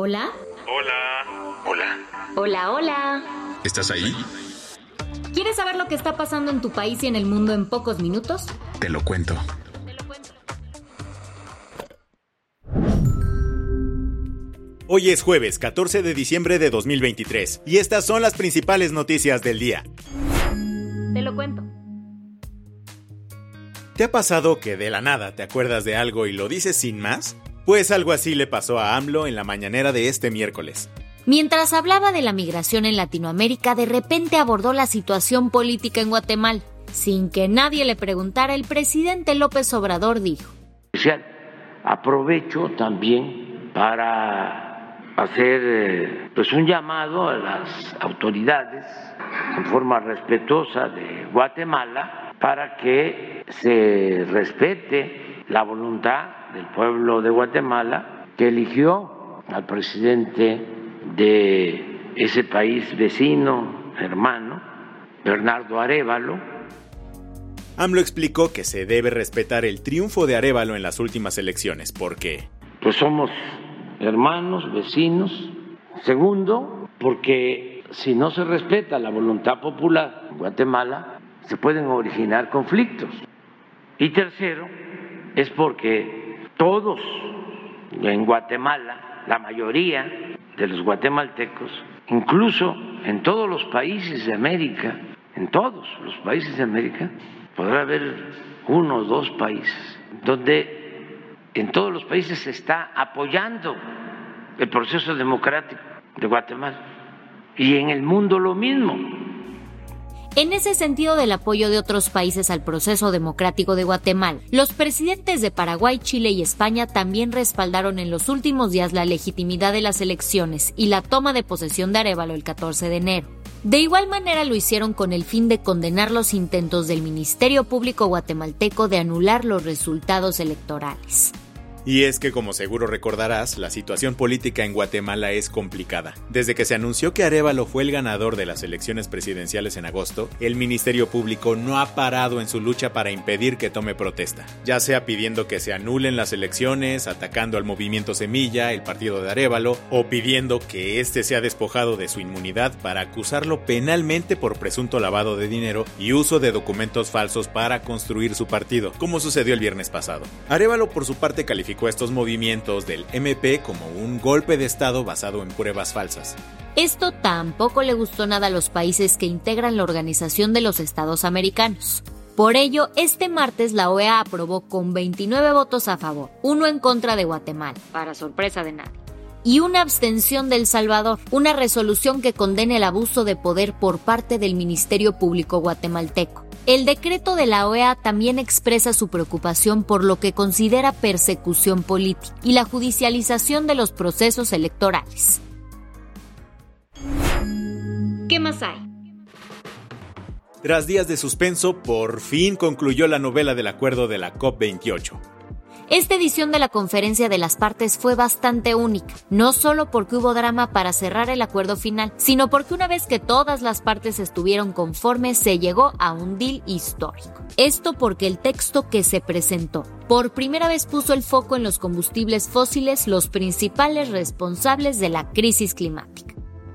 Hola. Hola. Hola. Hola, hola. ¿Estás ahí? ¿Quieres saber lo que está pasando en tu país y en el mundo en pocos minutos? Te lo cuento. Hoy es jueves 14 de diciembre de 2023 y estas son las principales noticias del día. Te lo cuento. ¿Te ha pasado que de la nada te acuerdas de algo y lo dices sin más? Pues algo así le pasó a AMLO en la mañanera de este miércoles. Mientras hablaba de la migración en Latinoamérica, de repente abordó la situación política en Guatemala. Sin que nadie le preguntara, el presidente López Obrador dijo. Aprovecho también para hacer eh, pues un llamado a las autoridades en forma respetuosa de Guatemala para que se respete la voluntad del pueblo de Guatemala que eligió al presidente de ese país vecino, hermano, Bernardo Arevalo. AMLO explicó que se debe respetar el triunfo de Arevalo en las últimas elecciones, porque... Pues somos hermanos, vecinos. Segundo, porque si no se respeta la voluntad popular en Guatemala, se pueden originar conflictos. Y tercero, es porque todos en Guatemala, la mayoría de los guatemaltecos, incluso en todos los países de América, en todos los países de América, podrá haber uno o dos países donde en todos los países se está apoyando el proceso democrático de Guatemala. Y en el mundo lo mismo. En ese sentido del apoyo de otros países al proceso democrático de Guatemala, los presidentes de Paraguay, Chile y España también respaldaron en los últimos días la legitimidad de las elecciones y la toma de posesión de Arevalo el 14 de enero. De igual manera lo hicieron con el fin de condenar los intentos del Ministerio Público guatemalteco de anular los resultados electorales. Y es que, como seguro recordarás, la situación política en Guatemala es complicada. Desde que se anunció que Arevalo fue el ganador de las elecciones presidenciales en agosto, el Ministerio Público no ha parado en su lucha para impedir que tome protesta, ya sea pidiendo que se anulen las elecciones, atacando al movimiento Semilla, el partido de Arevalo, o pidiendo que éste sea despojado de su inmunidad para acusarlo penalmente por presunto lavado de dinero y uso de documentos falsos para construir su partido, como sucedió el viernes pasado. Arevalo, por su parte, calificó estos movimientos del MP como un golpe de Estado basado en pruebas falsas. Esto tampoco le gustó nada a los países que integran la Organización de los Estados Americanos. Por ello, este martes la OEA aprobó con 29 votos a favor, uno en contra de Guatemala, para sorpresa de nadie, y una abstención del Salvador, una resolución que condena el abuso de poder por parte del Ministerio Público guatemalteco. El decreto de la OEA también expresa su preocupación por lo que considera persecución política y la judicialización de los procesos electorales. ¿Qué más hay? Tras días de suspenso, por fin concluyó la novela del acuerdo de la COP28. Esta edición de la conferencia de las partes fue bastante única, no solo porque hubo drama para cerrar el acuerdo final, sino porque una vez que todas las partes estuvieron conformes se llegó a un deal histórico. Esto porque el texto que se presentó por primera vez puso el foco en los combustibles fósiles, los principales responsables de la crisis climática.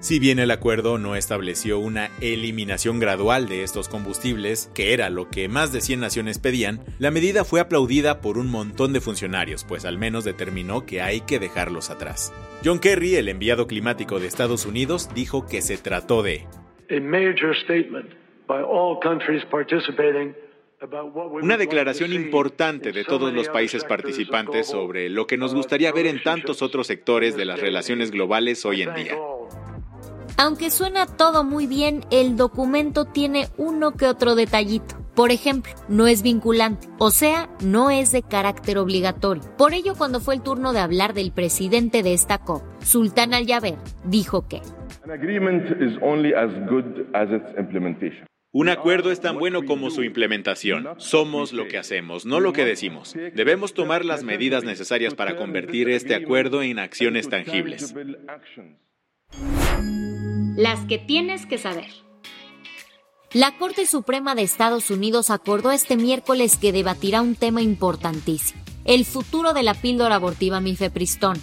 Si bien el acuerdo no estableció una eliminación gradual de estos combustibles, que era lo que más de 100 naciones pedían, la medida fue aplaudida por un montón de funcionarios, pues al menos determinó que hay que dejarlos atrás. John Kerry, el enviado climático de Estados Unidos, dijo que se trató de una declaración importante de todos los países participantes sobre lo que nos gustaría ver en tantos otros sectores de las relaciones globales hoy en día. Aunque suena todo muy bien, el documento tiene uno que otro detallito. Por ejemplo, no es vinculante, o sea, no es de carácter obligatorio. Por ello, cuando fue el turno de hablar del presidente de esta COP, Sultán Al-Yaber, dijo que un acuerdo es tan bueno como su implementación. Somos lo que hacemos, no lo que decimos. Debemos tomar las medidas necesarias para convertir este acuerdo en acciones tangibles. Las que tienes que saber. La Corte Suprema de Estados Unidos acordó este miércoles que debatirá un tema importantísimo, el futuro de la píldora abortiva mifepristón.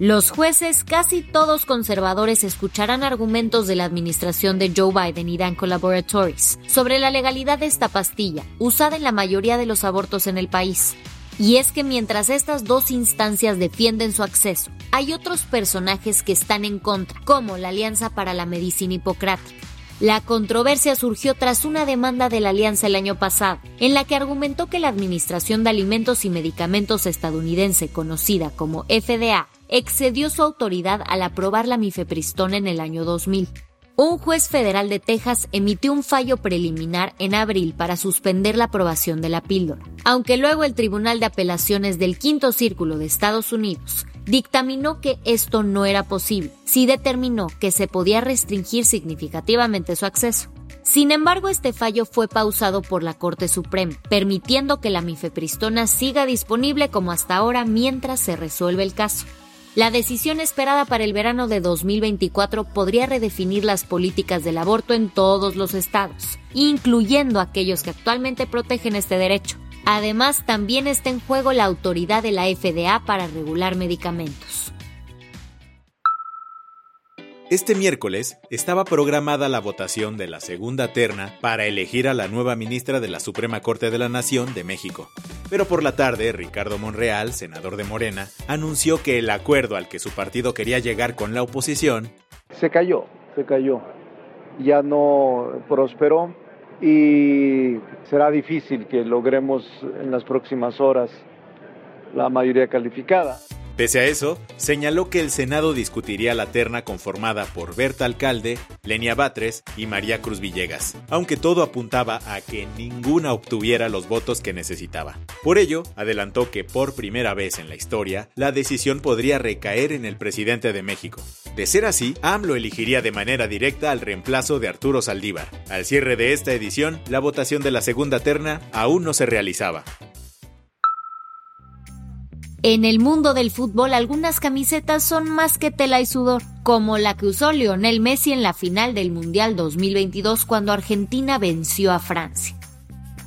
Los jueces, casi todos conservadores, escucharán argumentos de la administración de Joe Biden y Dan Collaboratories sobre la legalidad de esta pastilla, usada en la mayoría de los abortos en el país. Y es que mientras estas dos instancias defienden su acceso, hay otros personajes que están en contra, como la Alianza para la Medicina Hipocrática la controversia surgió tras una demanda de la Alianza el año pasado, en la que argumentó que la Administración de Alimentos y Medicamentos estadounidense, conocida como FDA, excedió su autoridad al aprobar la mifepristona en el año 2000. Un juez federal de Texas emitió un fallo preliminar en abril para suspender la aprobación de la píldora, aunque luego el Tribunal de Apelaciones del Quinto Círculo de Estados Unidos dictaminó que esto no era posible, si determinó que se podía restringir significativamente su acceso. Sin embargo, este fallo fue pausado por la Corte Suprema, permitiendo que la mifepristona siga disponible como hasta ahora mientras se resuelve el caso. La decisión esperada para el verano de 2024 podría redefinir las políticas del aborto en todos los estados, incluyendo aquellos que actualmente protegen este derecho. Además, también está en juego la autoridad de la FDA para regular medicamentos. Este miércoles estaba programada la votación de la segunda terna para elegir a la nueva ministra de la Suprema Corte de la Nación de México. Pero por la tarde, Ricardo Monreal, senador de Morena, anunció que el acuerdo al que su partido quería llegar con la oposición se cayó, se cayó. Ya no prosperó y será difícil que logremos en las próximas horas la mayoría calificada. Pese a eso, señaló que el Senado discutiría la terna conformada por Berta Alcalde, Lenia Batres y María Cruz Villegas, aunque todo apuntaba a que ninguna obtuviera los votos que necesitaba. Por ello, adelantó que por primera vez en la historia, la decisión podría recaer en el presidente de México. De ser así, AMLO elegiría de manera directa al reemplazo de Arturo Saldívar. Al cierre de esta edición, la votación de la segunda terna aún no se realizaba. En el mundo del fútbol algunas camisetas son más que tela y sudor, como la que usó Lionel Messi en la final del Mundial 2022 cuando Argentina venció a Francia.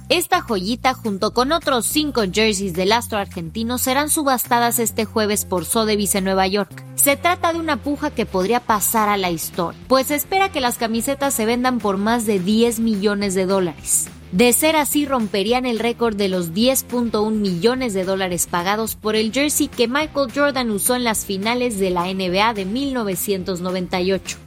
Esta joyita junto con otros cinco jerseys del astro argentino serán subastadas este jueves por Sotheby's en Nueva York. Se trata de una puja que podría pasar a la historia, pues espera que las camisetas se vendan por más de 10 millones de dólares. De ser así, romperían el récord de los 10.1 millones de dólares pagados por el jersey que Michael Jordan usó en las finales de la NBA de 1998.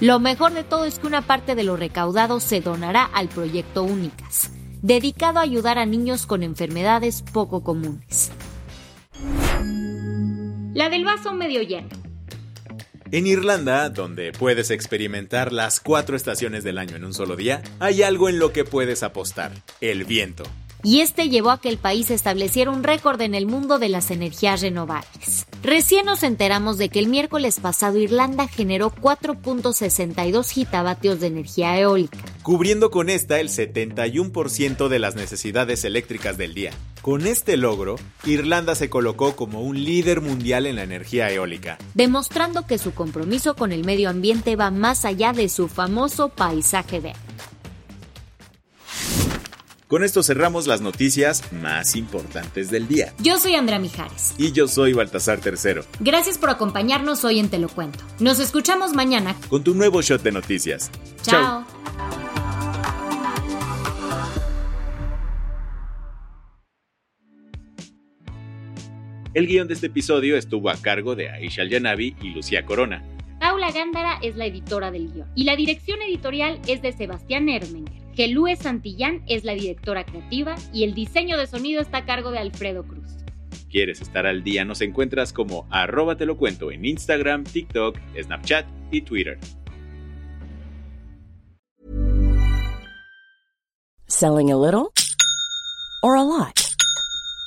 Lo mejor de todo es que una parte de lo recaudado se donará al proyecto Únicas, dedicado a ayudar a niños con enfermedades poco comunes. La del vaso medio lleno. En Irlanda, donde puedes experimentar las cuatro estaciones del año en un solo día, hay algo en lo que puedes apostar, el viento. Y este llevó a que el país estableciera un récord en el mundo de las energías renovables. Recién nos enteramos de que el miércoles pasado Irlanda generó 4.62 gigavatios de energía eólica, cubriendo con esta el 71% de las necesidades eléctricas del día. Con este logro, Irlanda se colocó como un líder mundial en la energía eólica, demostrando que su compromiso con el medio ambiente va más allá de su famoso paisaje verde. Con esto cerramos las noticias más importantes del día. Yo soy Andrea Mijares. Y yo soy Baltasar Tercero. Gracias por acompañarnos hoy en Te lo Cuento. Nos escuchamos mañana con tu nuevo shot de noticias. Chao. El guion de este episodio estuvo a cargo de Aisha Yanavi y Lucía Corona. Paula Gándara es la editora del guion y la dirección editorial es de Sebastián Ermenger. Gelúe Santillán es la directora creativa y el diseño de sonido está a cargo de Alfredo Cruz. ¿Quieres estar al día? Nos encuentras como arroba te lo cuento en Instagram, TikTok, Snapchat y Twitter. Selling a little or a lot?